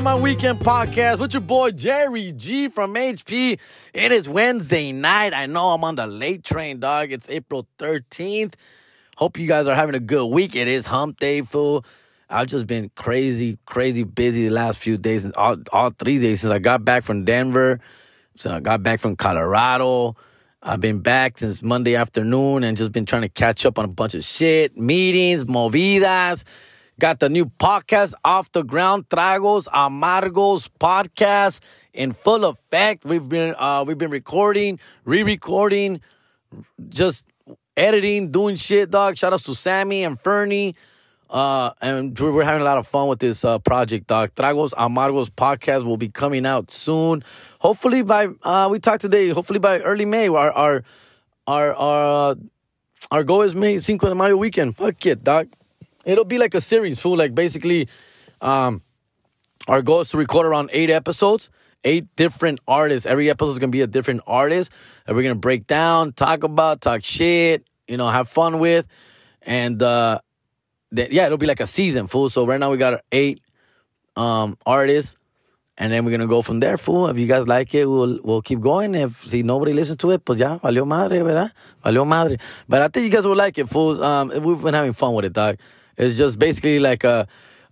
Not My Weekend podcast with your boy Jerry G from HP. It is Wednesday night. I know I'm on the late train, dog. It's April 13th. Hope you guys are having a good week. It is hump day, fool. I've just been crazy, crazy busy the last few days, all, all three days since I got back from Denver. since I got back from Colorado. I've been back since Monday afternoon and just been trying to catch up on a bunch of shit, meetings, movidas. Got the new podcast off the ground, Tragos Amargos podcast in full effect. We've been uh, we've been recording, re-recording, just editing, doing shit, dog. Shout out to Sammy and Fernie. Uh, and we're having a lot of fun with this uh, project, dog. Tragos Amargos podcast will be coming out soon. Hopefully by uh, we talked today. Hopefully by early May. Our our our our, uh, our goal is May Cinco de Mayo weekend. Fuck it, dog. It'll be like a series, fool. Like basically, um, our goal is to record around eight episodes, eight different artists. Every episode is gonna be a different artist that we're gonna break down, talk about, talk shit, you know, have fun with, and uh yeah, it'll be like a season, fool. So right now we got eight um artists, and then we're gonna go from there, fool. If you guys like it, we'll we'll keep going. If see nobody listens to it, pues ya valió madre, verdad? Valió madre. But I think you guys will like it, fools. Um, we've been having fun with it, dog. It's just basically like a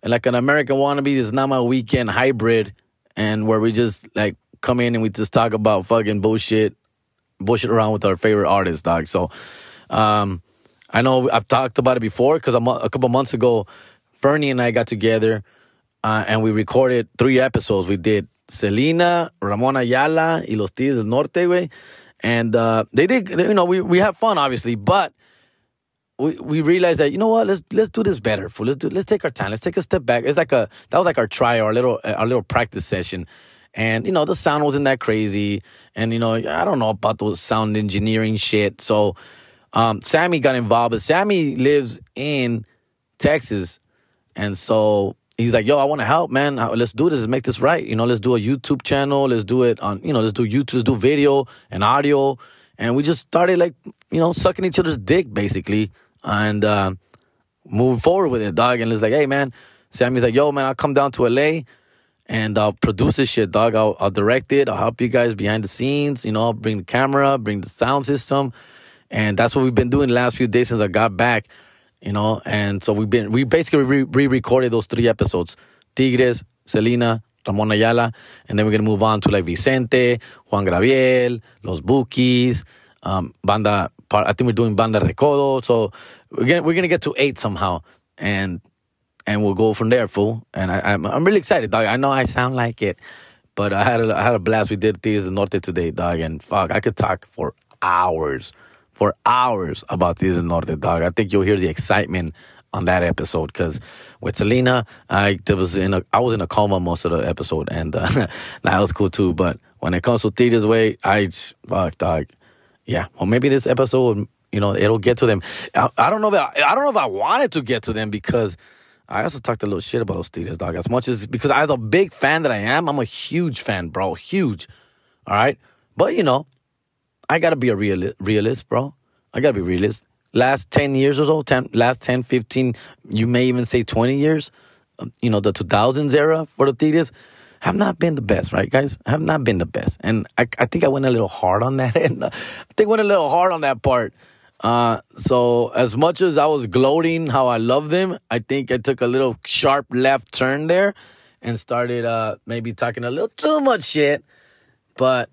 like an American wannabe. It's not my weekend hybrid, and where we just like come in and we just talk about fucking bullshit, bullshit around with our favorite artists, dog. So, um. I know I've talked about it before because a, mo- a couple months ago, Fernie and I got together uh, and we recorded three episodes. We did Selena, Ramon Ayala, y Los Tigres del Norte, way. And uh, they did, you know, we, we have fun, obviously, but we, we realized that, you know what, let's let's do this better. Fool. Let's do, let's take our time. Let's take a step back. It's like a, that was like our try, our little, our little practice session. And, you know, the sound wasn't that crazy. And, you know, I don't know about those sound engineering shit. So, um, Sammy got involved, but Sammy lives in Texas, and so he's like, "Yo, I want to help, man. Let's do this. Let's make this right. You know, let's do a YouTube channel. Let's do it on, you know, let's do YouTube, let's do video and audio." And we just started like, you know, sucking each other's dick basically, and uh, moving forward with it, dog. And it's like, "Hey, man." Sammy's like, "Yo, man, I'll come down to LA." And I'll produce this shit, dog. I'll, I'll direct it. I'll help you guys behind the scenes. You know, I'll bring the camera, bring the sound system and that's what we've been doing the last few days since I got back, you know. And so we've been we basically re-recorded those three episodes: Tigres, Selena, Ramon Ayala, and then we're gonna move on to like Vicente, Juan Gabriel, Los Bukis, um, Banda. I think we're doing Banda Recodo. So we're gonna we're gonna get to eight somehow, and and we'll go from there, fool. And I, I'm I'm really excited, dog. I know I sound like it. But I had a, I had a blast. We did Tigres del Norte today, dog, and fuck, I could talk for hours for hours about Tigres del Norte, dog. I think you'll hear the excitement on that episode because with Selena, I was in a I was in a coma most of the episode, and uh, that was cool too. But when it comes to Tigres way, I fuck dog, yeah. Well, maybe this episode, you know, it'll get to them. I, I don't know if I, I don't know if I wanted to get to them because. I also talked a little shit about those Tigres, dog. As much as because as a big fan that I am, I'm a huge fan, bro. Huge. All right. But you know, I gotta be a real, realist, bro. I gotta be realist. Last 10 years or so, 10, last 10, 15, you may even say 20 years, um, you know, the 2000s era for the Tigres have not been the best, right, guys? Have not been the best. And I, I think I went a little hard on that. And I think I went a little hard on that part. Uh, so as much as I was gloating how I love them, I think I took a little sharp left turn there and started uh, maybe talking a little too much shit. But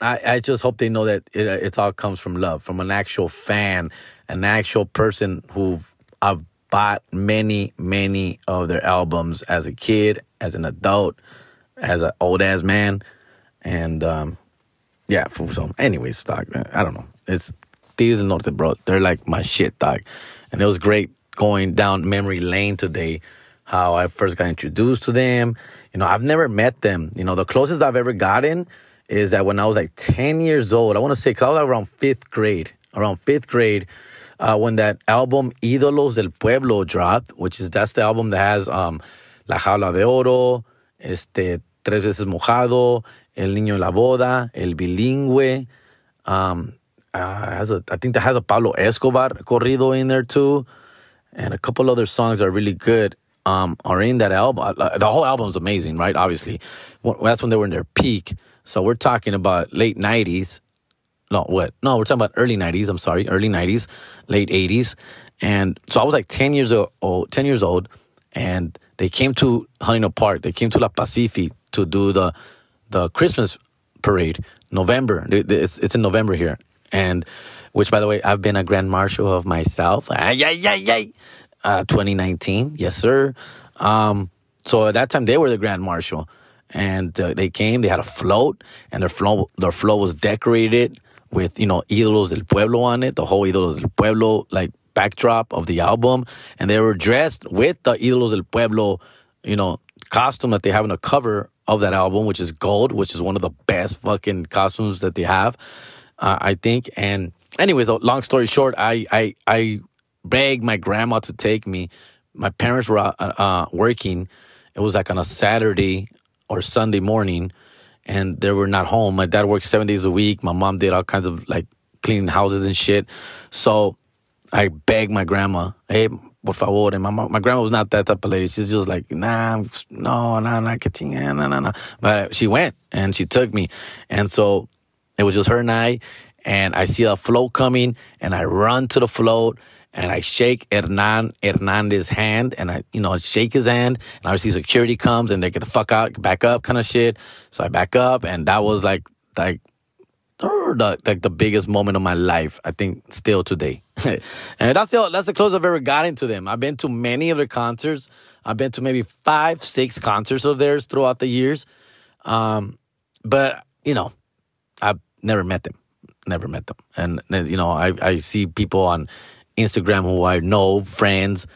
I, I just hope they know that it, it all comes from love, from an actual fan, an actual person who I've bought many, many of their albums as a kid, as an adult, as an old ass man, and um, yeah, for some. Anyways, dog, I don't know. It's Tigres del Norte, bro. They're like my shit, dog, and it was great going down memory lane today. How I first got introduced to them. You know, I've never met them. You know, the closest I've ever gotten is that when I was like 10 years old, I want to say, because I was around fifth grade, around fifth grade, uh, when that album Ídolos del Pueblo dropped, which is that's the album that has um, La Jaula de Oro, este, Tres Veces Mojado, El Niño de la Boda, El Bilingüe. Um, uh, has a, I think that has a Pablo Escobar corrido in there too, and a couple other songs are really good. um, are in that album. Uh, the whole album is amazing, right? Obviously, that's when they were in their peak. So we're talking about late '90s. No, what? No, we're talking about early '90s. I'm sorry, early '90s, late '80s. And so I was like 10 years old, 10 years old, and they came to Huntington Park. They came to La Pacific to do the the Christmas parade. November. It's it's in November here, and which by the way, I've been a grand marshal of myself. Ay, ay, ay, ay. Uh, 2019, yes sir. Um, so at that time they were the grand marshal, and uh, they came. They had a float, and their float their float was decorated with you know ídolos del pueblo on it. The whole ídolos del pueblo like backdrop of the album, and they were dressed with the ídolos del pueblo, you know, costume that they have in the cover of that album, which is gold, which is one of the best fucking costumes that they have, uh, I think. And anyways, long story short, I I I begged my grandma to take me. My parents were uh, uh, working. It was like on a Saturday or Sunday morning, and they were not home. My dad worked seven days a week. My mom did all kinds of like cleaning houses and shit. So I begged my grandma, hey, por favor. And my, my grandma was not that type of lady. She's just like, nah, no, no, chinga, nah, nah, nah. But she went and she took me. And so it was just her and I. And I see a float coming and I run to the float and I shake Hernan Hernandez's hand and I, you know, shake his hand and obviously security comes and they get the fuck out, back up kind of shit. So I back up and that was like, like, the, like the biggest moment of my life. I think still today, and that's the that's the closest I've ever gotten to them. I've been to many of their concerts. I've been to maybe five, six concerts of theirs throughout the years. Um, but you know, I've never met them. Never met them, and you know, I I see people on Instagram who I know, friends,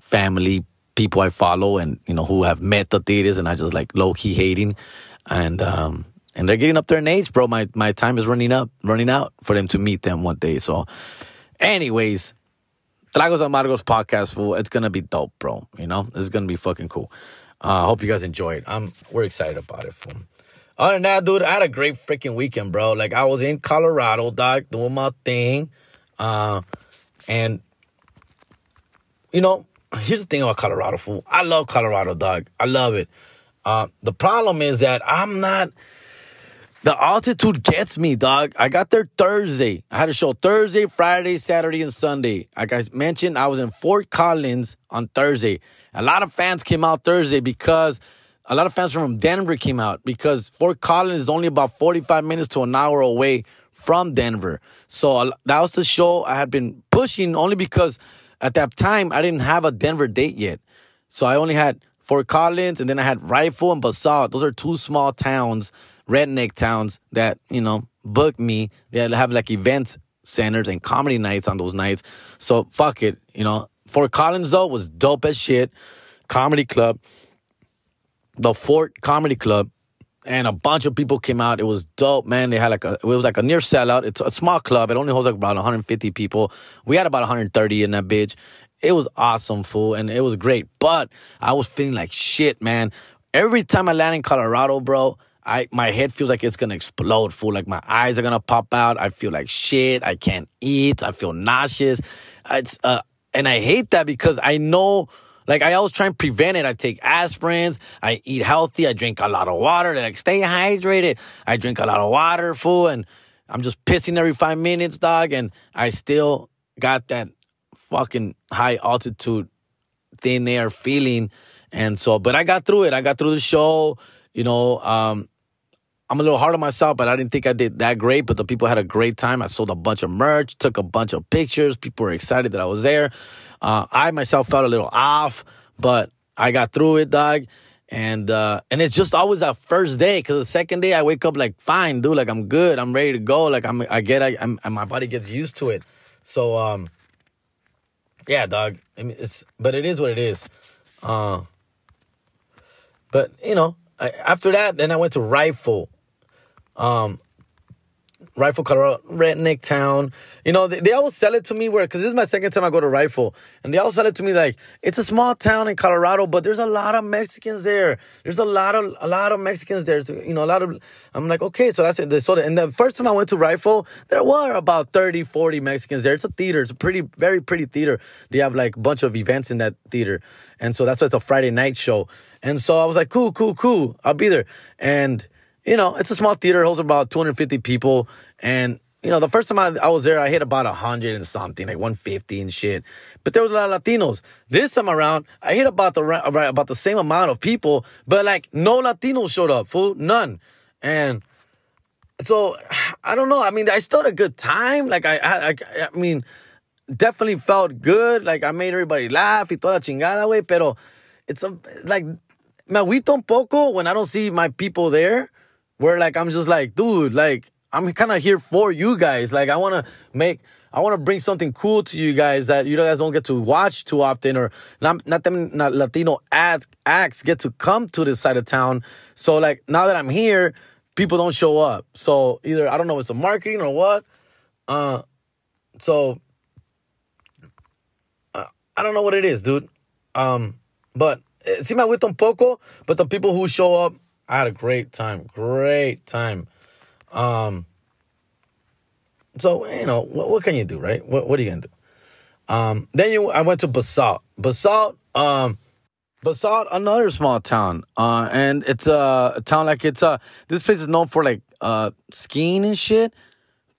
family, people I follow, and you know who have met the theaters, and I just like low key hating, and um, and they're getting up there in age, bro. My my time is running up, running out for them to meet them one day. So, anyways, Tragos Amargos podcast, fool. It's gonna be dope, bro. You know, it's gonna be fucking cool. I uh, hope you guys enjoy it. I'm we're excited about it, fool. Other than that, dude, I had a great freaking weekend, bro. Like I was in Colorado, dog, doing my thing. Uh, and you know, here's the thing about Colorado, fool. I love Colorado, dog. I love it. Uh, the problem is that I'm not the altitude gets me, dog. I got there Thursday. I had a show Thursday, Friday, Saturday, and Sunday. Like I mentioned, I was in Fort Collins on Thursday. A lot of fans came out Thursday because a lot of fans from Denver came out because Fort Collins is only about 45 minutes to an hour away from Denver. So that was the show I had been pushing only because at that time I didn't have a Denver date yet. So I only had Fort Collins and then I had Rifle and Basalt. Those are two small towns redneck towns that, you know, book me. They have like events centers and comedy nights on those nights. So fuck it, you know. Fort Collins though was dope as shit. Comedy club. The Fort Comedy Club. And a bunch of people came out. It was dope, man. They had like a, it was like a near sellout. It's a small club. It only holds like about 150 people. We had about 130 in that bitch. It was awesome, fool, and it was great. But I was feeling like shit, man. Every time I land in Colorado, bro, I my head feels like it's gonna explode, fool. Like my eyes are gonna pop out. I feel like shit. I can't eat. I feel nauseous. It's uh, and I hate that because I know. Like I always try and prevent it. I take aspirins. I eat healthy. I drink a lot of water. Like stay hydrated. I drink a lot of water, fool, and I'm just pissing every five minutes, dog. And I still got that fucking high altitude, thin air feeling. And so, but I got through it. I got through the show. You know, um, I'm a little hard on myself, but I didn't think I did that great. But the people had a great time. I sold a bunch of merch, took a bunch of pictures. People were excited that I was there. Uh, I myself felt a little off, but I got through it, dog. And uh, and it's just always that first day, cause the second day I wake up like fine, dude, like I'm good, I'm ready to go, like I'm I get I, I'm my body gets used to it. So um, yeah, dog. I mean, it's but it is what it is. Uh, but you know, I, after that, then I went to Rifle. Um, Rifle, Colorado, redneck town. You know, they, they always sell it to me where, because this is my second time I go to Rifle, and they always sell it to me like it's a small town in Colorado, but there's a lot of Mexicans there. There's a lot of a lot of Mexicans there. So, you know, a lot of. I'm like, okay, so that's it. So, and the first time I went to Rifle, there were about 30, 40 Mexicans there. It's a theater. It's a pretty, very pretty theater. They have like a bunch of events in that theater, and so that's why it's a Friday night show. And so I was like, cool, cool, cool. I'll be there. And you know, it's a small theater, holds about 250 people. And, you know, the first time I, I was there, I hit about 100 and something, like 150 and shit. But there was a lot of Latinos. This time around, I hit about the about the same amount of people, but like no Latinos showed up, fool, none. And so I don't know. I mean, I still had a good time. Like I, I, I, I mean, definitely felt good. Like I made everybody laugh y toda chingada, way. Pero it's a, like me agüito un poco when I don't see my people there. Where like I'm just like, dude, like I'm kind of here for you guys. Like I want to make, I want to bring something cool to you guys that you guys don't get to watch too often, or not not them not Latino acts get to come to this side of town. So like now that I'm here, people don't show up. So either I don't know if it's the marketing or what. Uh, so uh, I don't know what it is, dude. Um, but see my with un poco, but the people who show up, I had a great time, great time. Um, so you know what, what can you do, right? What what are you gonna do? Um, then you, I went to Basalt. Basalt, um, Basalt, another small town, uh, and it's a, a town like it's uh this place is known for like uh skiing and shit.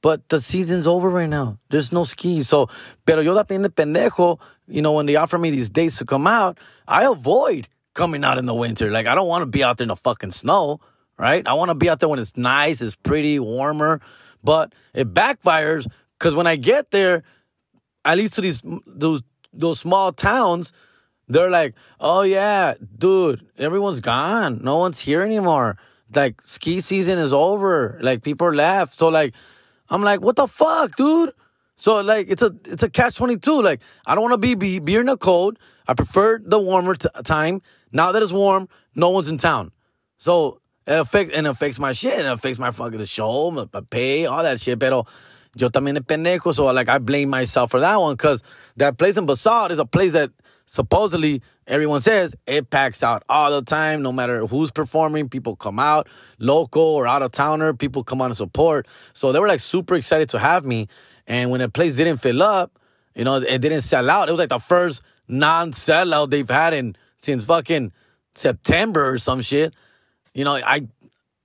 But the season's over right now. There's no skis. So, pero yo también de pendejo, you know, when they offer me these dates to come out, I avoid coming out in the winter. Like, I don't want to be out there in the fucking snow right? I want to be out there when it's nice, it's pretty, warmer. But it backfires because when I get there, at least to these those those small towns, they're like, "Oh yeah, dude, everyone's gone. No one's here anymore. Like ski season is over. Like people left." So like, I'm like, "What the fuck, dude?" So like, it's a it's a catch twenty two. Like, I don't want to be, be be in the cold. I prefer the warmer t- time. Now that it's warm, no one's in town. So it affects, and it affects my shit. And it affects my fucking show, my, pay, all that shit. Pero yo también de pendejo. So, like, I blame myself for that one because that place in Basalt is a place that supposedly everyone says it packs out all the time, no matter who's performing. People come out, local or out of towner, people come on to support. So they were like super excited to have me. And when the place didn't fill up, you know, it didn't sell out. It was like the first non sellout they've had in since fucking September or some shit you know, I,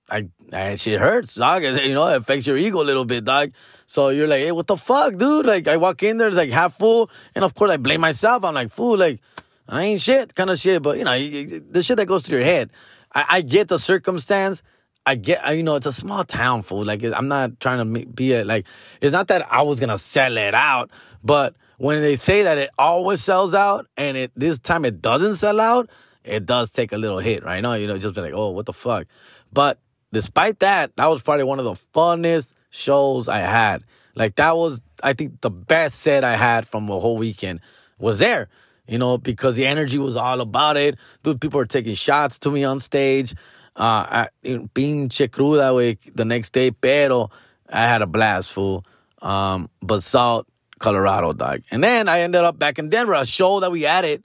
I, that shit hurts, dog. You know, it affects your ego a little bit, dog. So you're like, hey, what the fuck, dude? Like, I walk in there, like half full, and of course I blame myself. I'm like, fool, like, I ain't shit, kind of shit. But you know, the shit that goes through your head. I, I get the circumstance. I get, you know, it's a small town, fool. Like, I'm not trying to be a, like, it's not that I was gonna sell it out, but when they say that it always sells out and it this time it doesn't sell out, it does take a little hit, right? now. you know, just be like, oh, what the fuck. But despite that, that was probably one of the funnest shows I had. Like that was, I think, the best set I had from the whole weekend was there. You know, because the energy was all about it. Dude, people were taking shots to me on stage. Uh, I, pinche cruda, way the next day, pero I had a blast, fool. Um, Basalt, Colorado, dog. And then I ended up back in Denver, a show that we added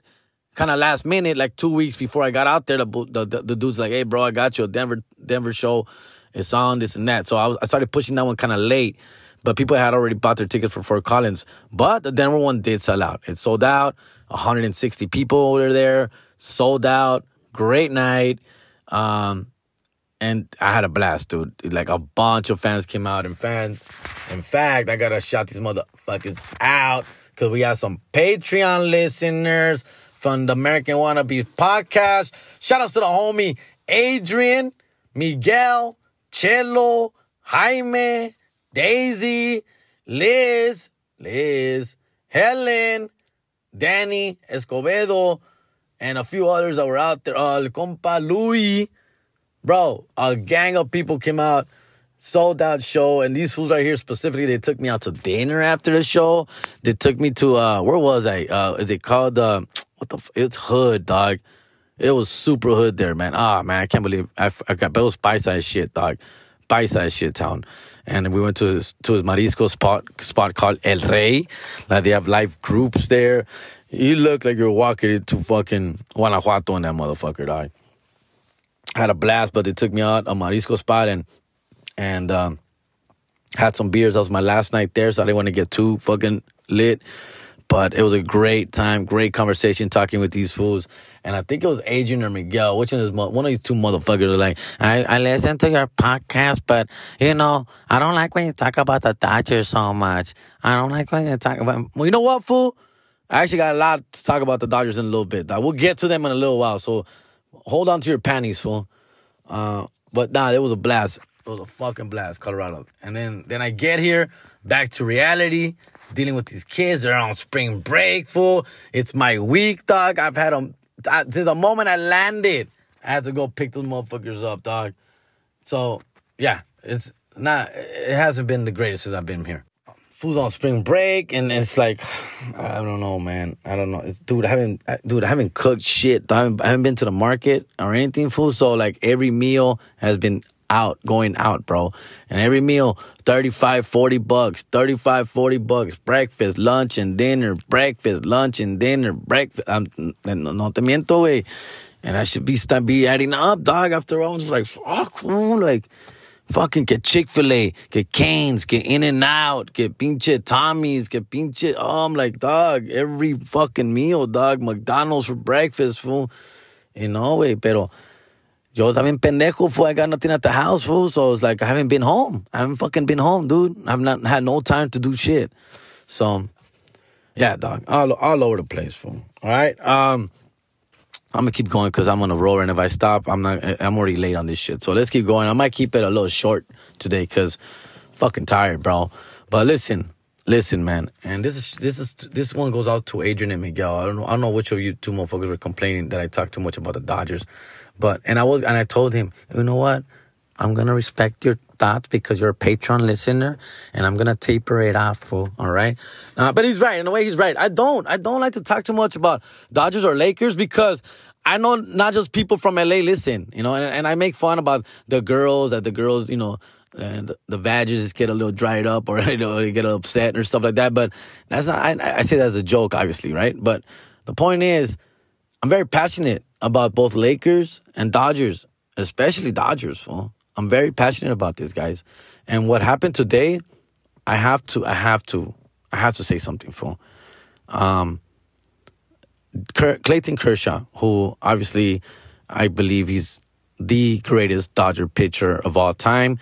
kind of last minute, like two weeks before I got out there, the, the, the, the dude's like, "Hey, bro, I got you a Denver Denver show. It's on this and that." So I, was, I started pushing that one kind of late, but people had already bought their tickets for Fort Collins. But the Denver one did sell out. It sold out. 160 people were there. Sold out. Great night. Um, and I had a blast, dude. Like a bunch of fans came out, and fans. In fact, I gotta shout these motherfuckers out because we got some Patreon listeners from the American Wannabe podcast. Shout out to the homie Adrian, Miguel, Cello, Jaime, Daisy, Liz, Liz, Helen, Danny, Escobedo, and a few others that were out there. Uh, compa Louis. Bro, a gang of people came out sold out show and these fools right here specifically they took me out to dinner after the show they took me to uh where was i uh is it called uh what the? F- it's hood, dog. It was super hood there, man. Ah, man, I can't believe I, I got Bill Spice ass shit, dog. paisa shit town. And we went to his, to his marisco spot spot called El Rey. Like they have live groups there. You look like you're walking into fucking Guanajuato in that motherfucker, dog. Had a blast, but they took me out a marisco spot and and um, had some beers. That was my last night there, so I didn't want to get too fucking lit. But it was a great time, great conversation talking with these fools. And I think it was Adrian or Miguel, which one is one of these two motherfuckers like, I, I listen to your podcast, but you know, I don't like when you talk about the Dodgers so much. I don't like when you talk about well, you know what, fool? I actually got a lot to talk about the Dodgers in a little bit. We'll get to them in a little while. So hold on to your panties, fool. Uh, but nah, it was a blast. It was a fucking blast, Colorado. And then then I get here, back to reality dealing with these kids. They're on spring break, fool. It's my week, dog. I've had them to the moment I landed. I had to go pick those motherfuckers up, dog. So yeah, it's not. It hasn't been the greatest since I've been here. Fools on spring break, and it's like, I don't know, man. I don't know, dude. I haven't, dude. I haven't cooked shit. I haven't, I haven't been to the market or anything, fool. So like every meal has been out, going out, bro. And every meal, 35, 40 bucks, 35, 40 bucks. Breakfast, lunch, and dinner. Breakfast, lunch, and dinner. Breakfast. I'm, no te miento, güey. And I should be, be adding up, dog. After all, I like, fuck, fool. Like, fucking get Chick fil A, get Canes, get In and Out, get pinche Tommy's, get pinche. Oh, I'm like, dog, every fucking meal, dog. McDonald's for breakfast, fool. You know, way, pero. Yo también pendejo, fool. I got nothing at the house, fool. So it's like I haven't been home. I haven't fucking been home, dude. I've not had no time to do shit. So, yeah, dog. All, all over the place, fool. All right. Um, I'm gonna keep going because I'm on a roll, and if I stop, I'm not. I'm already late on this shit. So let's keep going. I might keep it a little short today because fucking tired, bro. But listen, listen, man. And this is this is this one goes out to Adrian and Miguel. I don't know. I don't know which of you two motherfuckers were complaining that I talked too much about the Dodgers. But and I was and I told him, you know what? I'm gonna respect your thoughts because you're a Patreon listener, and I'm gonna taper it off, fool. All right. Uh, but he's right in a way. He's right. I don't. I don't like to talk too much about Dodgers or Lakers because I know not just people from LA listen. You know, and, and I make fun about the girls that the girls, you know. And the, the get a little dried up, or you know, get upset or stuff like that. But that's not. I, I say that as a joke, obviously, right? But the point is, I'm very passionate about both Lakers and Dodgers, especially Dodgers, fool. I'm very passionate about this, guys. And what happened today, I have to, I have to, I have to say something, for. Um, Clayton Kershaw, who obviously I believe he's the greatest Dodger pitcher of all time.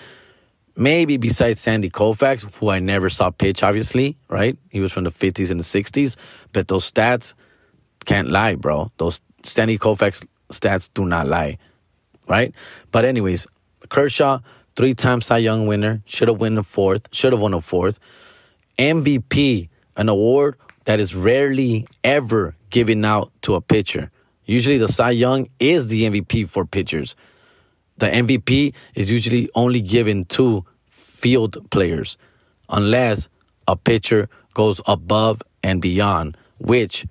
Maybe besides Sandy Koufax, who I never saw pitch, obviously, right? He was from the 50s and the 60s, but those stats can't lie, bro. Those Sandy Koufax stats do not lie, right? But anyways, Kershaw, three-time Cy Young winner, should have won a fourth, should have won a fourth. MVP, an award that is rarely ever given out to a pitcher. Usually, the Cy Young is the MVP for pitchers. The MVP is usually only given to field players, unless a pitcher goes above and beyond, which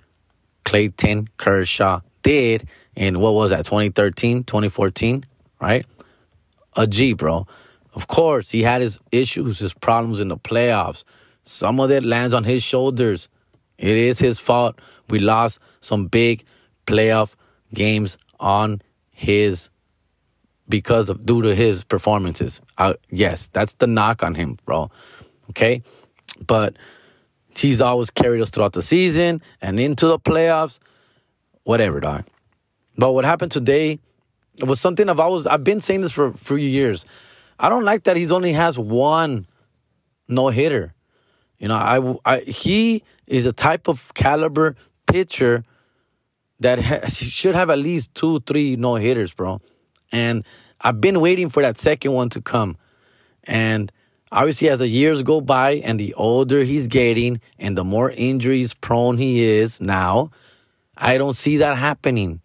Clayton Kershaw did in what was that 2013 2014 right a g bro. Of course he had his issues his problems in the playoffs. Some of it lands on his shoulders. It is his fault. We lost some big playoff games on his because of due to his performances. Uh, yes that's the knock on him bro. Okay? But he's always carried us throughout the season and into the playoffs. Whatever, dog. But what happened today was something I've always I've been saying this for few years. I don't like that he's only has one no hitter. You know, I, I he is a type of caliber pitcher that should have at least two, three no hitters, bro. And I've been waiting for that second one to come. And obviously, as the years go by and the older he's getting and the more injuries prone he is now, I don't see that happening,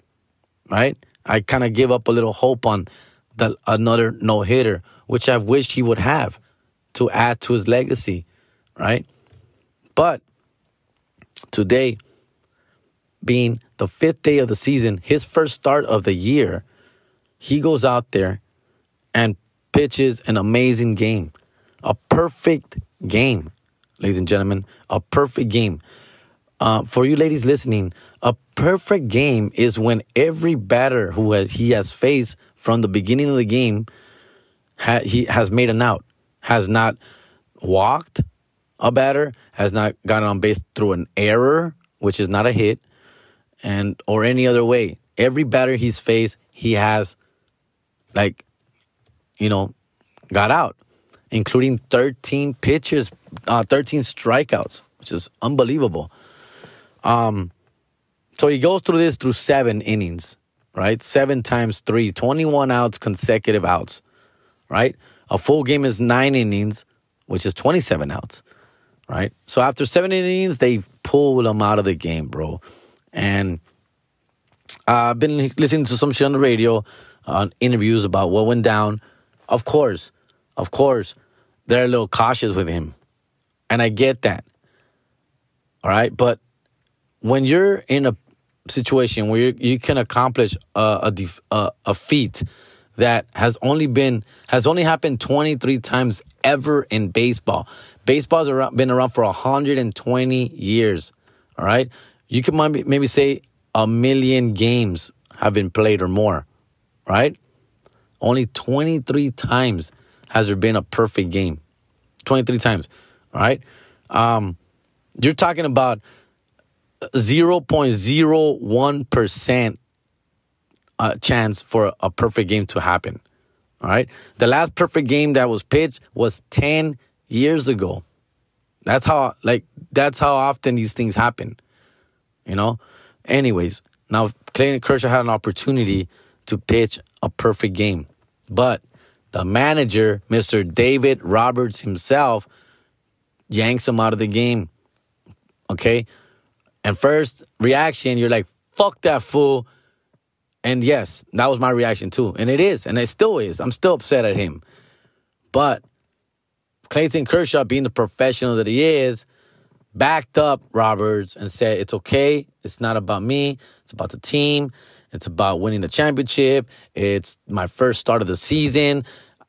right? I kind of give up a little hope on the another no hitter, which I've wished he would have to add to his legacy, right? But today, being the fifth day of the season, his first start of the year, he goes out there and pitches an amazing game. A perfect game, ladies and gentlemen. A perfect game. Uh, for you ladies listening, a perfect game is when every batter who has, he has faced from the beginning of the game ha, he has made an out, has not walked a batter, has not gotten on base through an error, which is not a hit, and or any other way. Every batter he's faced, he has like you know got out, including 13 pitches, uh, 13 strikeouts, which is unbelievable. Um, so he goes through this through seven innings, right? Seven times three, 21 outs, consecutive outs, right? A full game is nine innings, which is 27 outs, right? So after seven innings, they pulled him out of the game, bro. And I've been listening to some shit on the radio, on uh, interviews about what went down. Of course, of course, they're a little cautious with him. And I get that. All right. But when you're in a situation where you can accomplish a, a, a feat that has only been has only happened 23 times ever in baseball. Baseball's around, been around for 120 years. All right, you can maybe say a million games have been played or more. Right, only 23 times has there been a perfect game. 23 times. All right, um, you're talking about 0.01% uh, chance for a perfect game to happen. All right. The last perfect game that was pitched was 10 years ago. That's how, like, that's how often these things happen. You know? Anyways, now Clayton Kershaw had an opportunity to pitch a perfect game. But the manager, Mr. David Roberts himself, yanks him out of the game. Okay? And first reaction, you're like, fuck that fool. And yes, that was my reaction too. And it is, and it still is. I'm still upset at him. But Clayton Kershaw, being the professional that he is, backed up Roberts and said, It's okay. It's not about me. It's about the team. It's about winning the championship. It's my first start of the season.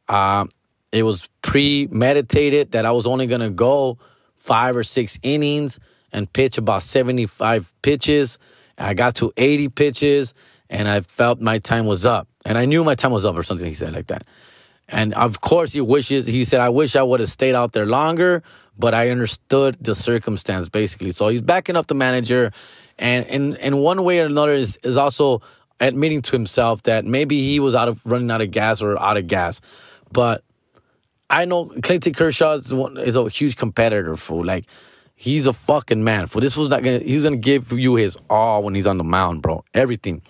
Uh, it was premeditated that I was only going to go five or six innings and pitch about 75 pitches. I got to 80 pitches and I felt my time was up. And I knew my time was up or something he said like that. And of course he wishes he said I wish I would have stayed out there longer, but I understood the circumstance basically. So he's backing up the manager and in in one way or another is is also admitting to himself that maybe he was out of running out of gas or out of gas. But I know Clayton Kershaw is, one, is a huge competitor, fool. Like He's a fucking man. For this was not gonna he's gonna give you his all when he's on the mound, bro. Everything.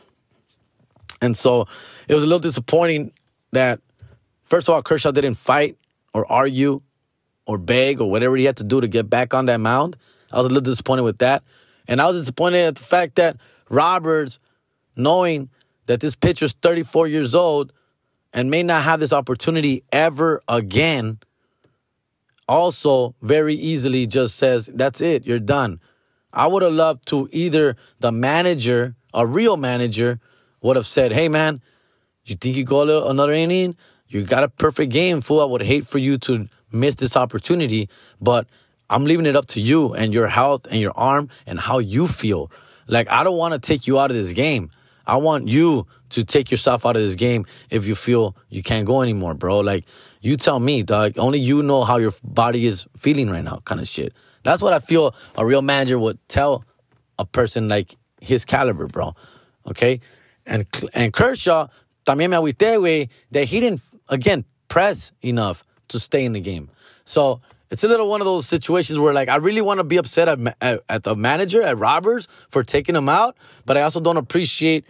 And so it was a little disappointing that first of all, Kershaw didn't fight or argue or beg or whatever he had to do to get back on that mound. I was a little disappointed with that. And I was disappointed at the fact that Roberts, knowing that this pitcher's 34 years old and may not have this opportunity ever again, also very easily just says, that's it, you're done. I would have loved to either the manager, a real manager, would have said, hey man, you think you go a little, another inning? You got a perfect game, fool. I would hate for you to miss this opportunity, but I'm leaving it up to you and your health and your arm and how you feel. Like, I don't want to take you out of this game. I want you to take yourself out of this game if you feel you can't go anymore, bro. Like, you tell me, dog. Only you know how your body is feeling right now, kind of shit. That's what I feel a real manager would tell a person like his caliber, bro. Okay? And and Kershaw, también me agüité, güey, that he didn't, again, press enough to stay in the game. So it's a little one of those situations where, like, I really want to be upset at, at, at the manager, at Roberts, for taking him out, but I also don't appreciate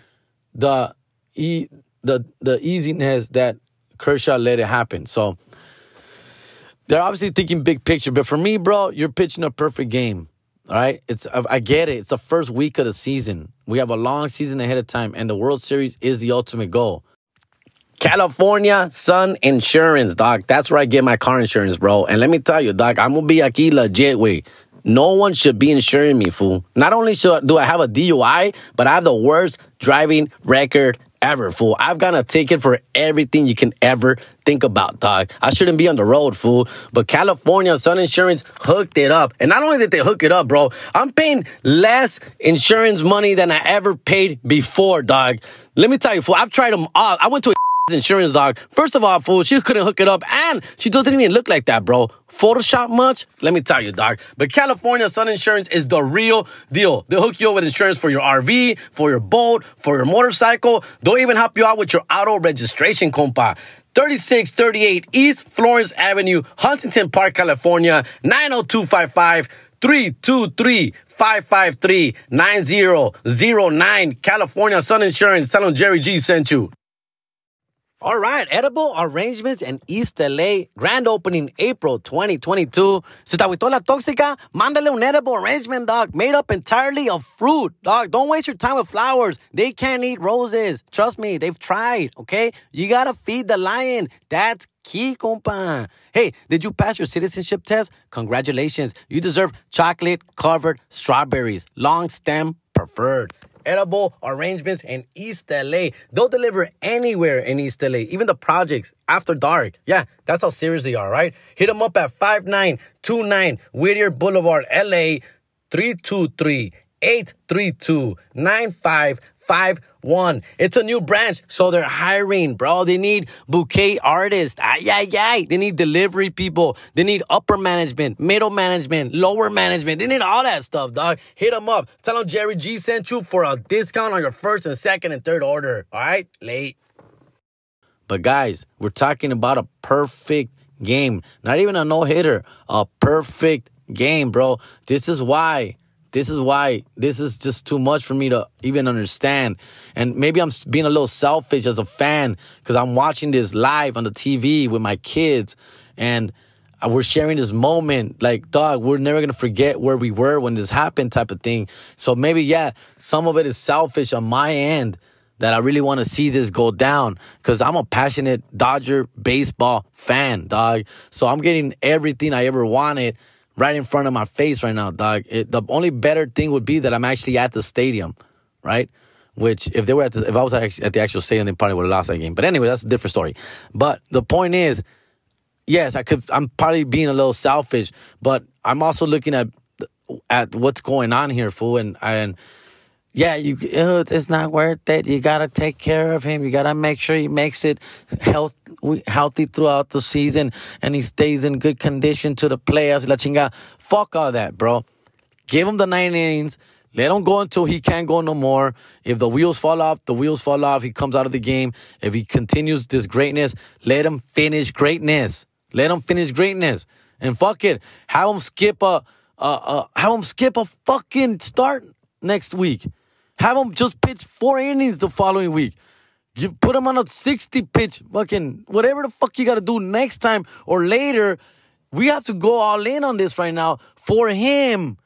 the e- the the easiness that Kershaw let it happen. So they're obviously thinking big picture. But for me, bro, you're pitching a perfect game. All right. It's I get it. It's the first week of the season. We have a long season ahead of time, and the World Series is the ultimate goal. California Sun Insurance, doc. That's where I get my car insurance, bro. And let me tell you, doc, I'm gonna be aquí legit way. No one should be insuring me, fool. Not only should do I have a DUI, but I have the worst driving record ever, fool. I've got a ticket for everything you can ever think about, dog. I shouldn't be on the road, fool. But California Sun Insurance hooked it up. And not only did they hook it up, bro, I'm paying less insurance money than I ever paid before, dog. Let me tell you, fool, I've tried them all. I went to a insurance dog. First of all, fool, she couldn't hook it up, and she doesn't even look like that, bro. Photoshop much? Let me tell you, dog. But California Sun Insurance is the real deal. They'll hook you up with insurance for your RV, for your boat, for your motorcycle. They'll even help you out with your auto registration, compa. 3638 East Florence Avenue, Huntington Park, California, 90255 323 553 9009. California Sun Insurance. Tell them Jerry G sent you. All right, Edible Arrangements in East LA, grand opening April 2022. Se te agüitó la tóxica, mándale un edible arrangement, dog, made up entirely of fruit, dog. Don't waste your time with flowers. They can't eat roses. Trust me, they've tried, okay? You gotta feed the lion. That's key, compa. Hey, did you pass your citizenship test? Congratulations. You deserve chocolate covered strawberries, long stem preferred edible arrangements in East LA. They'll deliver anywhere in East LA, even the projects after dark. Yeah, that's how serious they are, right? Hit them up at 5929 Whittier Boulevard, LA 323 832 9551. One, it's a new branch, so they're hiring, bro. They need bouquet artists. Ay, ay, ay. They need delivery people. They need upper management, middle management, lower management. They need all that stuff, dog. Hit them up. Tell them Jerry G sent you for a discount on your first and second and third order. All right? Late. But guys, we're talking about a perfect game. Not even a no hitter, a perfect game, bro. This is why this is why this is just too much for me to even understand. And maybe I'm being a little selfish as a fan because I'm watching this live on the TV with my kids and we're sharing this moment. Like, dog, we're never to forget where we were when this happened, type of thing. So maybe, yeah, some of it is selfish on my end that I really want to see this go down because I'm a passionate Dodger baseball fan, dog. So I'm getting everything I ever wanted right in front of my face right now, dog. It, the only better thing would be that I'm actually at the stadium, right? Which if they were at the, if I was at the actual stadium, they probably would have lost that game. But anyway, that's a different story. But the point is, yes, I could. I'm probably being a little selfish, but I'm also looking at at what's going on here, fool, and and yeah, you it's not worth it. You gotta take care of him. You gotta make sure he makes it health, healthy throughout the season and he stays in good condition to the playoffs. La chinga. Fuck all that, bro. Give him the nine innings. Let him go until he can't go no more. If the wheels fall off, the wheels fall off. He comes out of the game. If he continues this greatness, let him finish greatness. Let him finish greatness. And fuck it, have him skip a, uh, uh, have him skip a fucking start next week. Have him just pitch four innings the following week. You put him on a 60 pitch, fucking whatever the fuck you got to do next time or later. We have to go all in on this right now for him.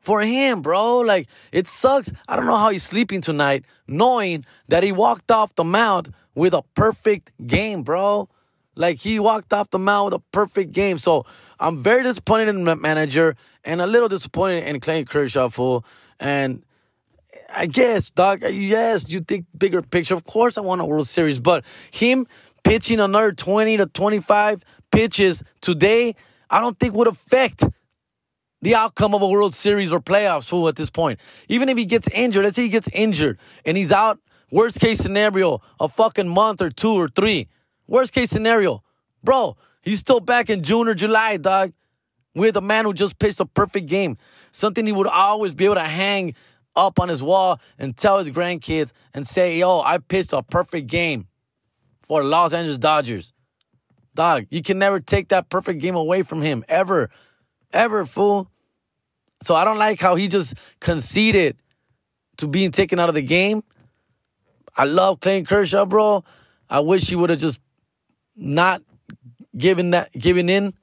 For him, bro. Like, it sucks. I don't know how he's sleeping tonight, knowing that he walked off the mound with a perfect game, bro. Like, he walked off the mound with a perfect game. So, I'm very disappointed in the manager and a little disappointed in Clayton Kershaw, fool. And I guess, dog. Yes, you think bigger picture. Of course, I want a World Series, but him pitching another 20 to 25 pitches today, I don't think would affect the outcome of a World Series or playoffs fool at this point. Even if he gets injured, let's say he gets injured and he's out, worst case scenario, a fucking month or two or three. Worst case scenario. Bro, he's still back in June or July, dog. With a man who just pitched a perfect game. Something he would always be able to hang up on his wall and tell his grandkids and say, yo, I pitched a perfect game for Los Angeles Dodgers. Dog, you can never take that perfect game away from him, ever. Ever, fool. So I don't like how he just conceded to being taken out of the game. I love Clayton Kershaw, bro. I wish he would have just not given that given in.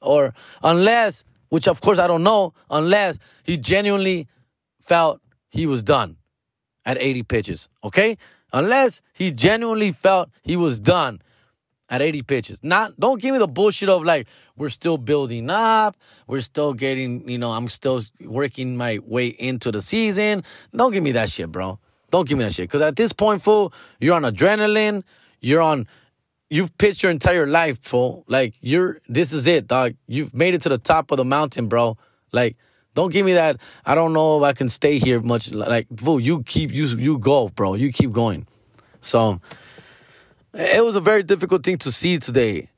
Or unless, which of course I don't know, unless he genuinely felt he was done at 80 pitches, okay? Unless he genuinely felt he was done at 80 pitches. Not don't give me the bullshit of like we're still building up, we're still getting, you know, I'm still working my way into the season. Don't give me that shit, bro. Don't give me that shit. Because at this point, fool, you're on adrenaline. You're on. You've pitched your entire life, fool. Like you're. This is it, dog. You've made it to the top of the mountain, bro. Like, don't give me that. I don't know if I can stay here much. Like, fool, you keep you you go, bro. You keep going. So, it was a very difficult thing to see today.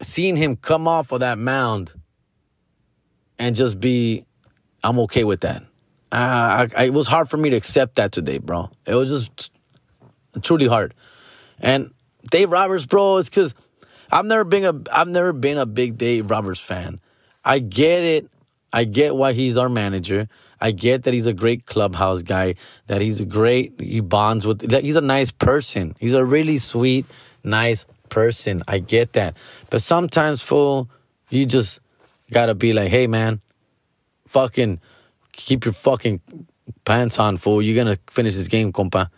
Seeing him come off of that mound and just be, I'm okay with that. Uh, I, it was hard for me to accept that today, bro. It was just truly hard. And Dave Roberts, bro, it's because I've never been a I've never been a big Dave Roberts fan. I get it. I get why he's our manager. I get that he's a great clubhouse guy. That he's a great. He bonds with. That he's a nice person. He's a really sweet, nice person. I get that. But sometimes, fool, you just gotta be like, hey, man, fucking keep your fucking pants on, fool. You're gonna finish this game, compa.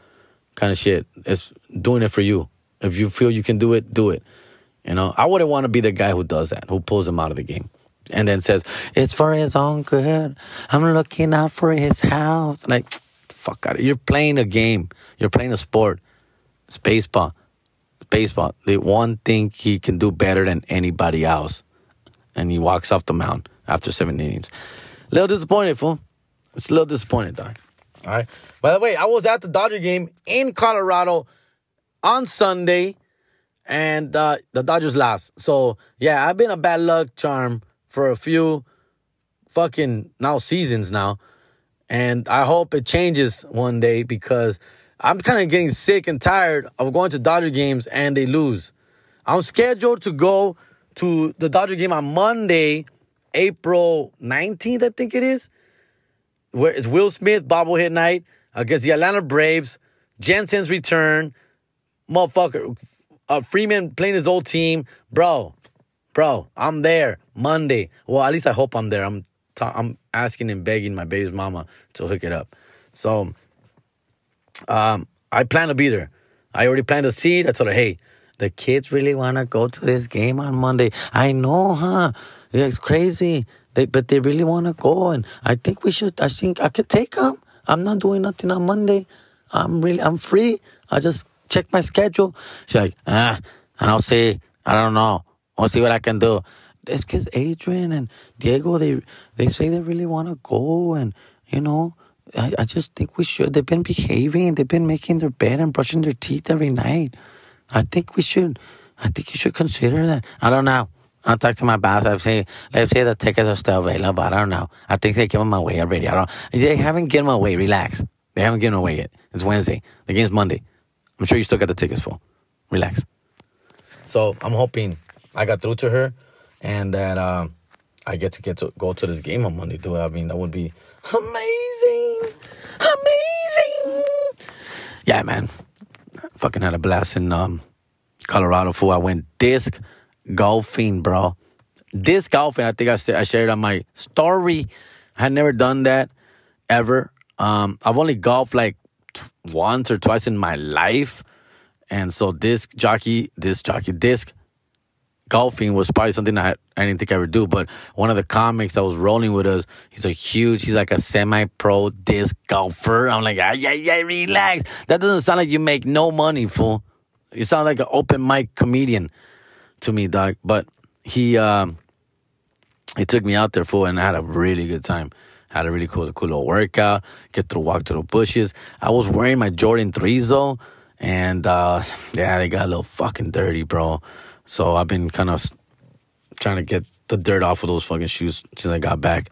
Kind of shit. It's doing it for you. If you feel you can do it, do it. You know, I wouldn't want to be the guy who does that, who pulls him out of the game and then says, It's for his own good. I'm looking out for his health. Like, fuck out of You're playing a game. You're playing a sport. It's baseball. Baseball. The one thing he can do better than anybody else. And he walks off the mound after seven innings. Little disappointed, fool. It's a little disappointed, dog. All right. By the way, I was at the Dodger game in Colorado on Sunday, and uh, the Dodgers lost. So yeah, I've been a bad luck charm for a few fucking now seasons now, and I hope it changes one day because I'm kind of getting sick and tired of going to Dodger games and they lose. I'm scheduled to go to the Dodger game on Monday, April 19th, I think it is. Where it's Will Smith bobblehead night against the Atlanta Braves. Jansen's return motherfucker, uh, Freeman playing his old team, bro, bro. I'm there Monday. Well, at least I hope I'm there. I'm t- I'm asking and begging my baby's mama to hook it up. So, um, I plan to be there. I already planned a seat. I told her, hey, the kids really want to go to this game on Monday. I know, huh? Yeah, it's crazy. They, but they really want to go, and I think we should. I think I could take them. I'm not doing nothing on Monday. I'm really, I'm free. I just check my schedule. She's like, ah, I'll see. I don't know. I'll see what I can do. It's because Adrian and Diego, they they say they really want to go, and you know, I, I just think we should. They've been behaving. They've been making their bed and brushing their teeth every night. I think we should. I think you should consider that. I don't know. I'll talk to my boss. I'll say, let's say the tickets are still available. I don't know. I think they gave them away already. I don't. They haven't given them away. Relax. They haven't given away yet. It's Wednesday. The game's Monday. I'm sure you still got the tickets for. Relax. So I'm hoping I got through to her and that uh, I get to get to go to this game on Monday, dude. I mean, that would be amazing. Amazing. Yeah, man. Fucking had a blast in um, Colorado, fool. I went disc golfing, bro. Disc golfing, I think I, I shared on my story. I had never done that ever. Um, I've only golfed like once or twice in my life. And so disc jockey, disc jockey, disc golfing was probably something I, I didn't think I would do. But one of the comics that was rolling with us, he's a huge, he's like a semi-pro disc golfer. I'm like, ah, yeah, yeah, relax. That doesn't sound like you make no money, fool. You sound like an open mic comedian to me, dog. But he, um, he took me out there, fool, and I had a really good time. Had a really cool, cool little workout. Get to walk through the bushes. I was wearing my Jordan 3s though. And, uh, yeah, they got a little fucking dirty, bro. So I've been kind of trying to get the dirt off of those fucking shoes since I got back.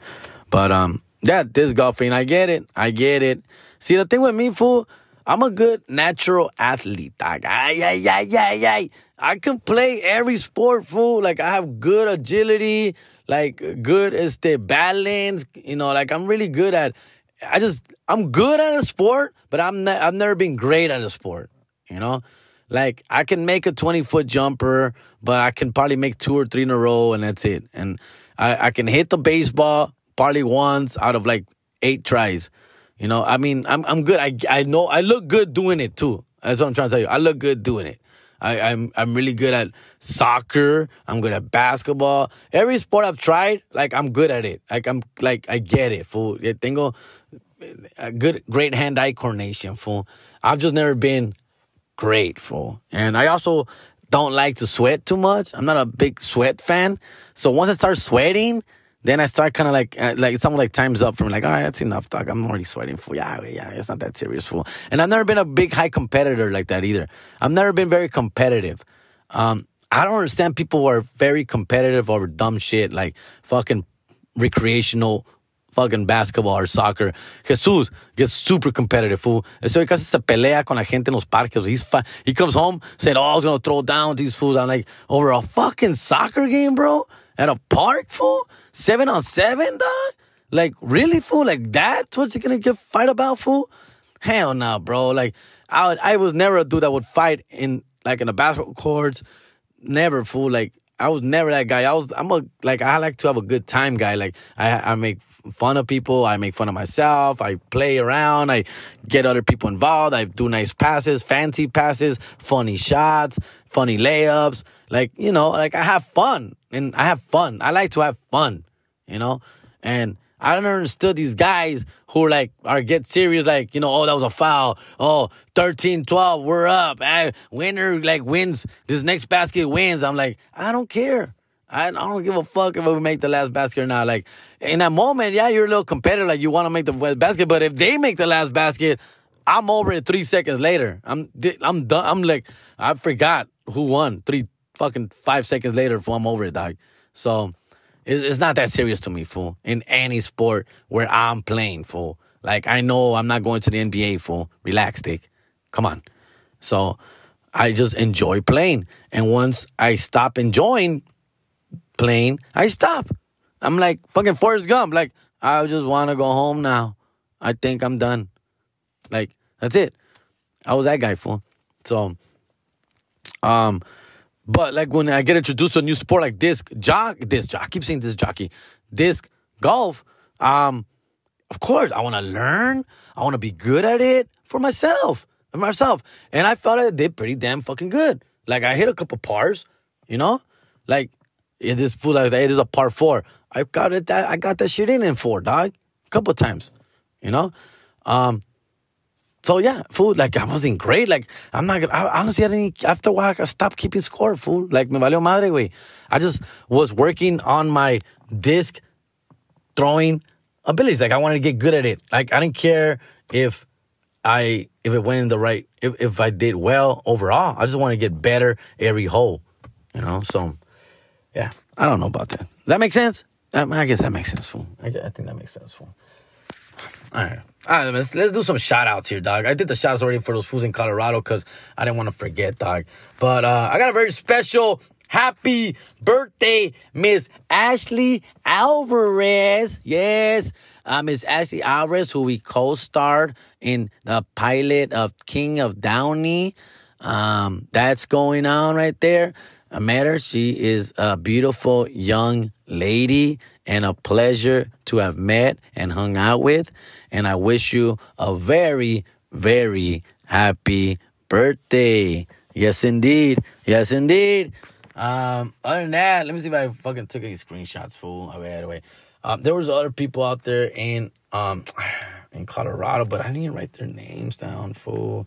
But, um, yeah, this golfing, I get it. I get it. See, the thing with me, fool, I'm a good natural athlete, dog. Ay, ay, ay, ay, ay. I can play every sport, fool. Like, I have good agility like good as the balance. You know, like I'm really good at. I just I'm good at a sport, but I'm not, I've never been great at a sport. You know, like I can make a 20 foot jumper, but I can probably make two or three in a row, and that's it. And I, I can hit the baseball probably once out of like eight tries. You know, I mean, I'm I'm good. I I know I look good doing it too. That's what I'm trying to tell you. I look good doing it. I, I'm I'm really good at soccer. I'm good at basketball. Every sport I've tried, like I'm good at it. Like I'm like I get it. Fool. Tengo a good, great hand-eye coordination, fool. I've just never been great, fool. And I also don't like to sweat too much. I'm not a big sweat fan. So once I start sweating, then I start kind of like, uh, like someone like time's up for me. Like, all right, that's enough, dog. I'm already sweating, fool. Yeah, yeah, it's not that serious, fool. And I've never been a big high competitor like that either. I've never been very competitive. Um, I don't understand people who are very competitive over dumb shit like fucking recreational fucking basketball or soccer. Jesus gets super competitive, fool. Ese casi se pelea con la gente en los parques. He's he comes home saying, oh, I was going to throw down these fools. I'm like, over a fucking soccer game, bro? At a park, fool? Seven on seven, dog? Like, really, fool? Like, that's what you're going to get fight about, fool? Hell no, bro. Like, I, I was never a dude that would fight in, like, in the basketball courts. Never, fool. Like, I was never that guy. I was, I'm a, like, I like to have a good time guy. Like, I, I make fun of people. I make fun of myself. I play around. I get other people involved. I do nice passes, fancy passes, funny shots, funny layups. Like, you know, like I have fun and I have fun. I like to have fun, you know? And I don't understand these guys who like are get serious, like, you know, oh, that was a foul. Oh, 13, 12, we're up. I, winner like wins. This next basket wins. I'm like, I don't care. I, don't give a fuck if we make the last basket or not. Like in that moment, yeah, you're a little competitive. Like you want to make the basket, but if they make the last basket, I'm over it three seconds later. I'm I'm done. I'm like I forgot who won. Three fucking five seconds later, I'm over it, dog. So it's, it's not that serious to me, fool. In any sport where I'm playing, fool. Like I know I'm not going to the NBA, fool. Relax, dick. Come on. So I just enjoy playing, and once I stop enjoying playing, I stop. I'm like fucking Forrest Gump. Like I just want to go home now. I think I'm done. Like that's it. I was that guy for. So, um, but like when I get introduced to a new sport like disc jock, disc jock. I keep saying disc jockey, disc golf. Um, of course I want to learn. I want to be good at it for myself, for myself. And I felt I did pretty damn fucking good. Like I hit a couple pars, you know, like it is full like it is a par four. I got it that I got that shit in in four, dog. A couple times. You know? Um so yeah, fool, like I wasn't great. Like I'm not gonna I honestly I didn't after a while I stopped keeping score, fool. Like me valió madre, güey. I just was working on my disc throwing abilities. Like I wanted to get good at it. Like I didn't care if I if it went in the right if, if I did well overall. I just want to get better every hole. You know, so yeah, I don't know about that. That makes sense. I guess that makes sense, fool. I, I think that makes sense, fool. All right. All right, let's, let's do some shout outs here, dog. I did the shout outs already for those fools in Colorado because I didn't want to forget, dog. But uh, I got a very special happy birthday, Miss Ashley Alvarez. Yes, uh, Miss Ashley Alvarez, who we co starred in the pilot of King of Downey. Um, that's going on right there. I met her. She is a beautiful young lady and a pleasure to have met and hung out with. And I wish you a very, very happy birthday. Yes, indeed. Yes, indeed. Um, other than that, let me see if I fucking took any screenshots, fool. Oh, wait, wait. Um, there was other people out there in um in Colorado, but I didn't even write their names down, fool.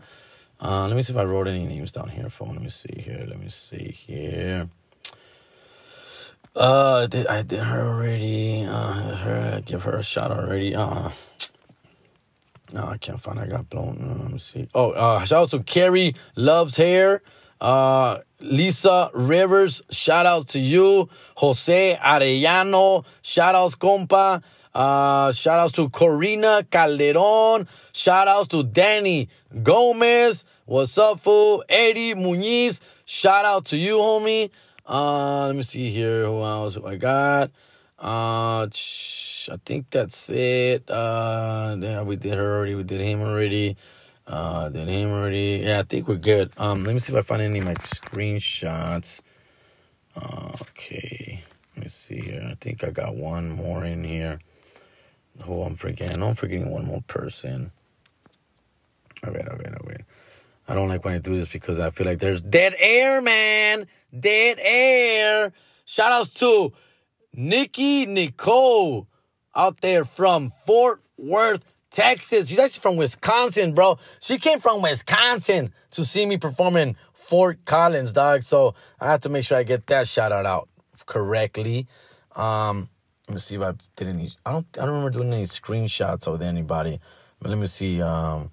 Uh, let me see if I wrote any names down here for. Let me see here. Let me see here. Uh, I did, I did her already. Uh, her give her a shot already. Uh, no, I can't find. I got blown. Uh, let me see. Oh, uh, shout out to Carrie loves hair. Uh, Lisa Rivers, shout out to you. Jose Arellano, shout outs, compa. Uh, shout outs to Corina Calderon. Shout outs to Danny Gomez. What's up, fool? Eddie Muniz. Shout out to you, homie. Uh, let me see here. Who else who I got? Uh, I think that's it. Uh, yeah, we did her already. We did him already. Uh, did him already. Yeah, I think we're good. Um, let me see if I find any of my screenshots. Uh, okay, let me see here. I think I got one more in here. Oh, I'm forgetting. I'm forgetting one more person. All right, all right, all right. I don't like when I do this because I feel like there's dead air, man. Dead air. Shout outs to Nikki Nicole out there from Fort Worth, Texas. She's actually from Wisconsin, bro. She came from Wisconsin to see me perform in Fort Collins, dog. So I have to make sure I get that shout out out correctly. Um, let me see if I did any. I don't. I don't remember doing any screenshots with anybody. But let me see. Um,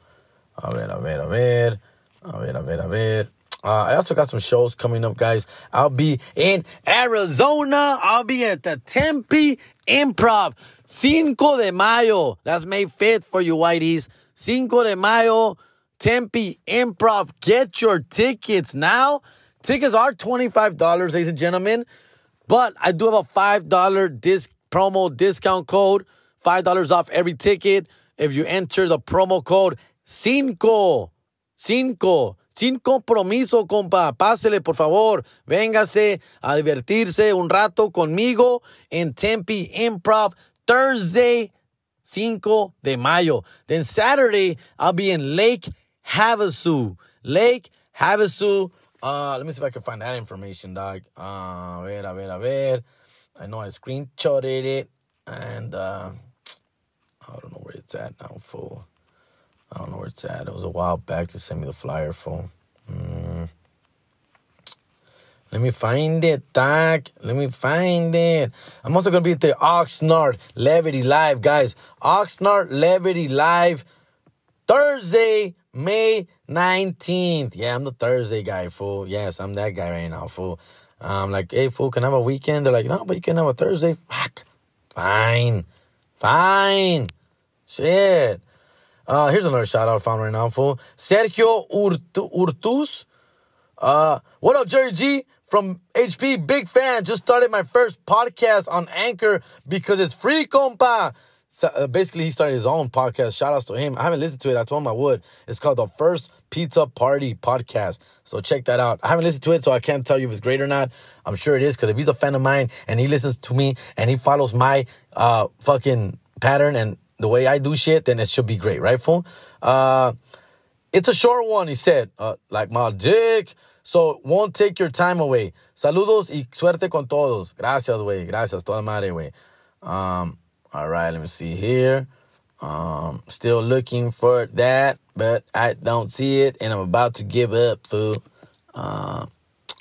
a ver, a ver, a ver, a ver, a ver, a ver. Uh, I also got some shows coming up, guys. I'll be in Arizona. I'll be at the Tempe Improv. Cinco de Mayo. That's May 5th for you whiteys. Cinco de Mayo, Tempe Improv. Get your tickets now. Tickets are $25, ladies and gentlemen. But I do have a $5 disc promo discount code. $5 off every ticket if you enter the promo code Cinco. Cinco. Sin compromiso, compa. Pásele, por favor. Véngase a divertirse un rato conmigo en Tempe Improv Thursday, 5 de mayo. Then Saturday, I'll be in Lake Havasu. Lake Havasu. Uh, let me see if I can find that information, dog. Uh, a ver, a ver, a ver. I know I screenshotted it. And uh, I don't know where it's at now, fool. I don't know where it's at. It was a while back to send me the flyer, fool. Mm. Let me find it, Doc. Let me find it. I'm also gonna be at the Oxnard Levity Live, guys. Oxnard Levity Live, Thursday, May 19th. Yeah, I'm the Thursday guy, fool. Yes, I'm that guy right now, fool. I'm like, hey, fool, can I have a weekend? They're like, no, but you can have a Thursday. Fuck. Fine. Fine. Shit. Uh, here's another shout out I found right now, fool. Sergio Urtus. Uh, what up, Jerry G? From HP, big fan. Just started my first podcast on Anchor because it's free, compa. So, uh, basically, he started his own podcast. Shout outs to him. I haven't listened to it. I told him I would. It's called the First Pizza Party Podcast. So check that out. I haven't listened to it, so I can't tell you if it's great or not. I'm sure it is because if he's a fan of mine and he listens to me and he follows my uh fucking pattern and the way I do shit, then it should be great, right, fool? Uh, it's a short one, he said. Uh, like my dick. So won't take your time away. Saludos y suerte con todos. Gracias, güey. Gracias, toda madre, güey. Um, all right, let me see here. Um, still looking for that, but I don't see it, and I'm about to give up, fool. Uh,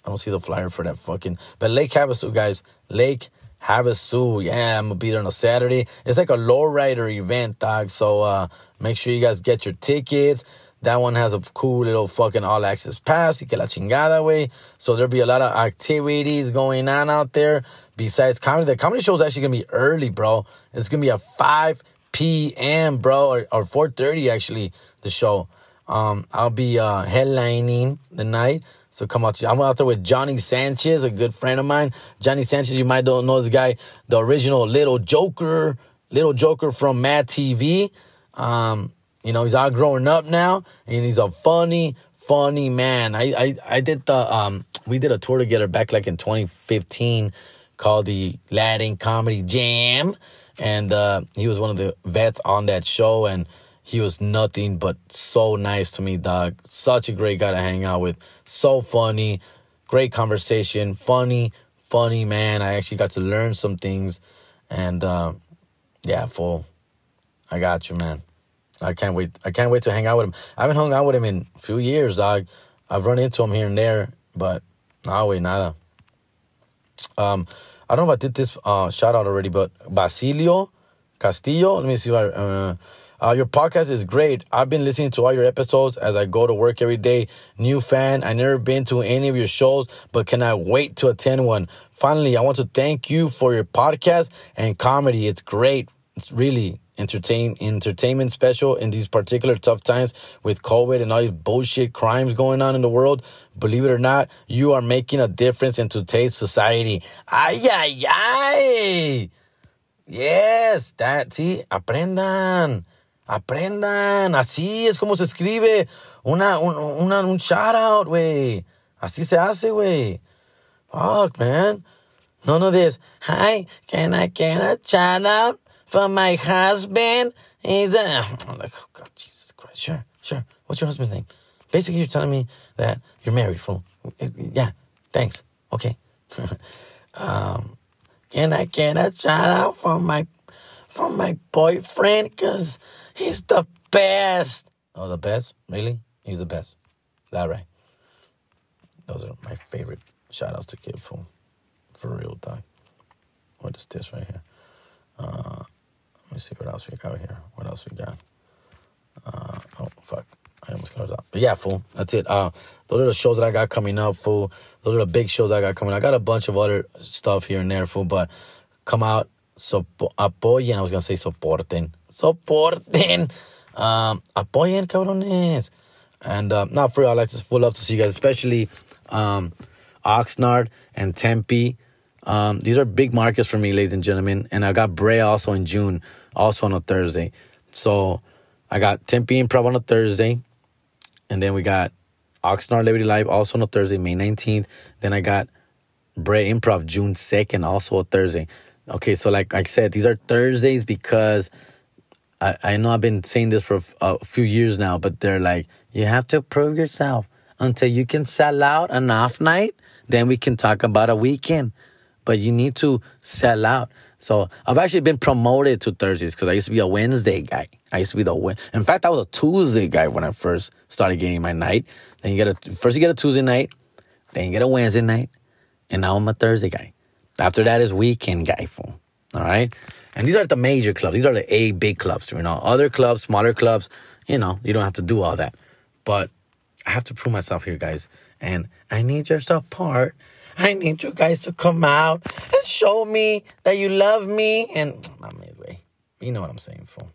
I don't see the flyer for that fucking. But Lake Havasu, guys. Lake Havasu. Yeah, I'm gonna be there on a Saturday. It's like a lowrider event, dog. So uh, make sure you guys get your tickets. That one has a cool little fucking all access pass. You get la chingada way. So there'll be a lot of activities going on out there. Besides comedy, the comedy show is actually gonna be early, bro. It's gonna be at 5 p.m., bro, or, or 4:30 actually. The show. Um, I'll be uh, headlining the night. So come out. To, I'm out there with Johnny Sanchez, a good friend of mine. Johnny Sanchez, you might don't know this guy, the original Little Joker, Little Joker from Mad TV. Um, you know, he's all growing up now, and he's a funny, funny man. I, I, I did the, um, we did a tour together back like in 2015 called the Latin Comedy Jam, and uh, he was one of the vets on that show, and he was nothing but so nice to me, dog. Such a great guy to hang out with. So funny, great conversation, funny, funny man. I actually got to learn some things, and uh, yeah, full. I got you, man. I can't wait. I can't wait to hang out with him. I haven't hung out with him in a few years, dog. I've run into him here and there, but no, wait, nada. Um, I don't know if I did this uh, shout out already, but Basilio Castillo. Let me see if I. Uh, uh, your podcast is great. I've been listening to all your episodes as I go to work every day. New fan. I never been to any of your shows, but cannot wait to attend one. Finally, I want to thank you for your podcast and comedy. It's great. It's really entertain entertainment special in these particular tough times with COVID and all these bullshit crimes going on in the world. Believe it or not, you are making a difference in today's society. Ay, ay, ay. Yes, that, sí, aprendan. Aprendan, así es como se escribe una, un, una, un shout out, güey. Así se hace, güey. Fuck, man. None of this. Hi, can I get a shout out for my husband? He's a. I'm like, oh, God, Jesus Christ. Sure, sure. What's your husband's name? Basically, you're telling me that you're married, fool. Yeah, thanks. Okay. um, can I get a shout out for my for my boyfriend because he's the best. Oh, the best? Really? He's the best. That right? Those are my favorite shout outs to Kid Fool. For real, time. What is this right here? Uh, let me see what else we got here. What else we got? Uh, oh, fuck. I almost closed out. But yeah, fool. That's it. Uh, those are the shows that I got coming up, fool. Those are the big shows I got coming. I got a bunch of other stuff here and there, fool. But come out, so apoyen. I was gonna say soporten, soporten. Um, apoyen, cabrones. And uh, not for real, I like to full love to see you guys, especially um, Oxnard and Tempe. Um, these are big markets for me, ladies and gentlemen. And I got Brea also in June, also on a Thursday. So I got Tempe Improv on a Thursday. And then we got Oxnard Levity Live also on a Thursday, May 19th. Then I got Brea Improv June 2nd, also a Thursday. Okay, so like I said, these are Thursdays because I, I know I've been saying this for a, few years now, but they're like, you have to prove yourself until you can sell out an off night. Then we can talk about a weekend, but you need to sell out. So I've actually been promoted to Thursdays because I used to be a Wednesday guy. I used to be the in fact I was a Tuesday guy when I first started getting my night. Then you get a first you get a Tuesday night, then you get a Wednesday night, and now I'm a Thursday guy. After that is weekend guy fool. All right, and these are the major clubs. These are the A big clubs. You know, other clubs, smaller clubs. You know, you don't have to do all that, but I have to prove myself here, guys, and I need your support. I need you guys to come out and show me that you love me. And I'm midway. You know what I'm saying, fool.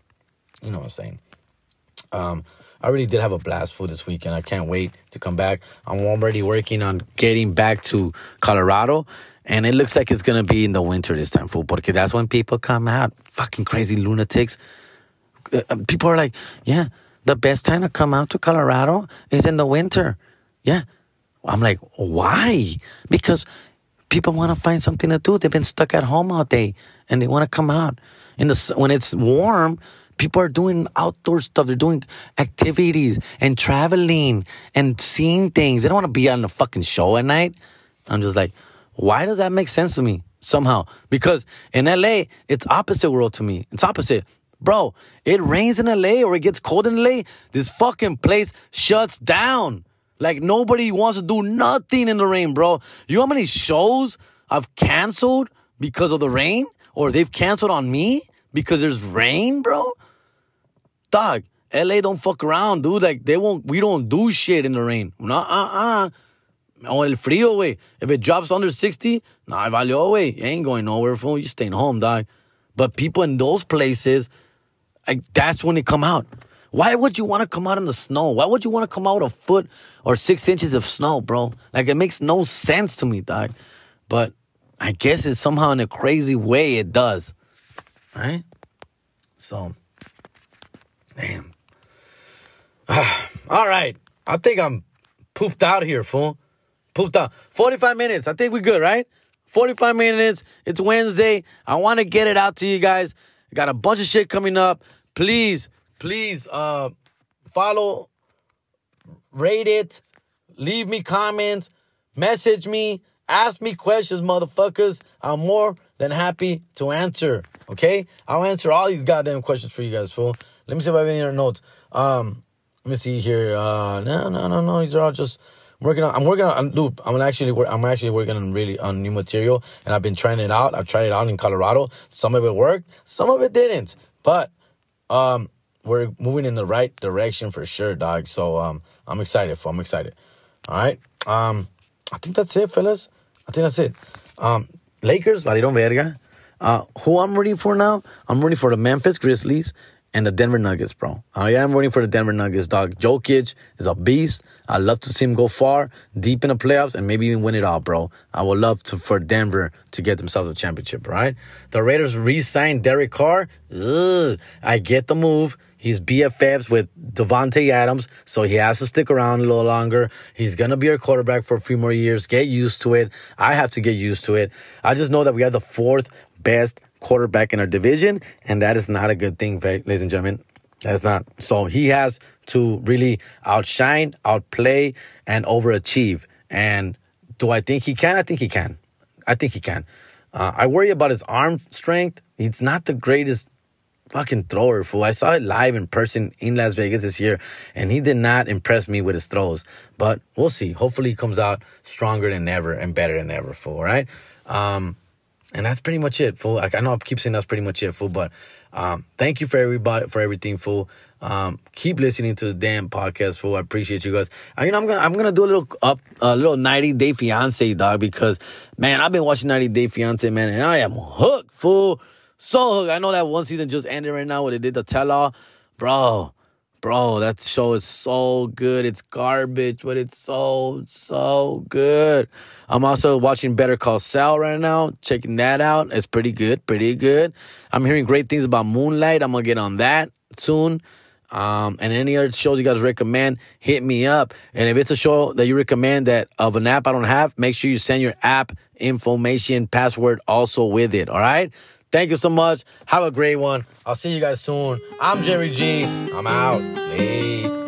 You know what I'm saying. Um, I really did have a blast for this weekend. I can't wait to come back. I'm already working on getting back to Colorado. And it looks like it's gonna be in the winter this time, fool. Because that's when people come out. Fucking crazy lunatics. Uh, uh, people are like, yeah, the best time to come out to Colorado is in the winter. Yeah. I'm like, why? Because people want to find something to do. They've been stuck at home all day and they want to come out. In the when it's warm, people are doing outdoor stuff. They're doing activities and traveling and seeing things. They don't want to be on a fucking show at night. I'm just like, why does that make sense to me? Somehow. Because in LA, it's opposite world to me. It's opposite. Bro, it rains in LA or it gets cold in LA. This fucking place shuts down. Like nobody wants to do nothing in the rain, bro. You know how many shows I've canceled because of the rain? Or they've canceled on me because there's rain, bro? Dog, LA don't fuck around, dude. Like they won't we don't do shit in the rain. Nah, uh, uh. Oh, On el frío, way. If it drops under 60, nah, valió, way. You ain't going nowhere, fool. You staying home, dog. But people in those places, like that's when they come out. Why would you want to come out in the snow? Why would you want to come out a foot or six inches of snow, bro? Like it makes no sense to me, dog. But I guess it's somehow in a crazy way it does. Right? So, damn. All right. I think I'm pooped out here, fool. Out. 45 minutes. I think we're good, right? 45 minutes. It's Wednesday. I want to get it out to you guys. Got a bunch of shit coming up. Please please uh, follow, rate it, leave me comments, message me, ask me questions, motherfuckers. I'm more than happy to answer. Okay, I'll answer all these goddamn questions for you guys, fool. Let me see if I have any other notes. Um, let me see here. Uh, no, no, no, no. These are all just working on. I'm working on. Dude, I'm actually. I'm actually working on really on new material, and I've been trying it out. I've tried it out in Colorado. Some of it worked. Some of it didn't. But um, we're moving in the right direction for sure, dog. So um, I'm excited. For I'm excited. All right. Um, I think that's it, fellas. I think that's it. Um, Lakers, valieron verga. Uh, who I'm rooting for now? I'm rooting for the Memphis Grizzlies and the Denver Nuggets, bro. Oh, I am rooting for the Denver Nuggets, dog. Jokic is a beast. I love to see him go far, deep in the playoffs, and maybe even win it all, bro. I would love to for Denver to get themselves a championship, right? The Raiders re-signed Derek Carr. Ugh, I get the move. He's BFFs with Davante Adams, so he has to stick around a little longer. He's gonna be our quarterback for a few more years. Get used to it. I have to get used to it. I just know that we have the fourth best quarterback in our division, and that is not a good thing, ladies and gentlemen. That's not. So he has to really outshine, outplay, and overachieve. And do I think he can? I think he can. I think he can. Uh, I worry about his arm strength. He's not the greatest fucking thrower, fool. I saw it live in person in Las Vegas this year, and he did not impress me with his throws. But we'll see. Hopefully, he comes out stronger than ever and better than ever, fool. All right. Um, and that's pretty much it, fool. Like I know I keep saying that's pretty much it, fool. But um, thank you for everybody for everything, fool. Um, keep listening to the damn podcast, fool. I appreciate you guys. I, you know, I'm gonna I'm gonna do a little up a little 90 Day Fiance, dog, because man, I've been watching 90 Day Fiance, man, and I am hooked, fool. So hooked. I know that one season just ended right now where they did the tell all, bro. Bro, that show is so good. It's garbage, but it's so, so good. I'm also watching Better Call Saul right now, checking that out. It's pretty good, pretty good. I'm hearing great things about Moon Knight. I'm gonna get on that soon. Um, and any other shows you guys recommend, hit me up. And if it's a show that you recommend that of an app I don't have, make sure you send your app information, password also with it. All right. Thank you so much. Have a great one. I'll see you guys soon. I'm Jerry G. I'm out. Later.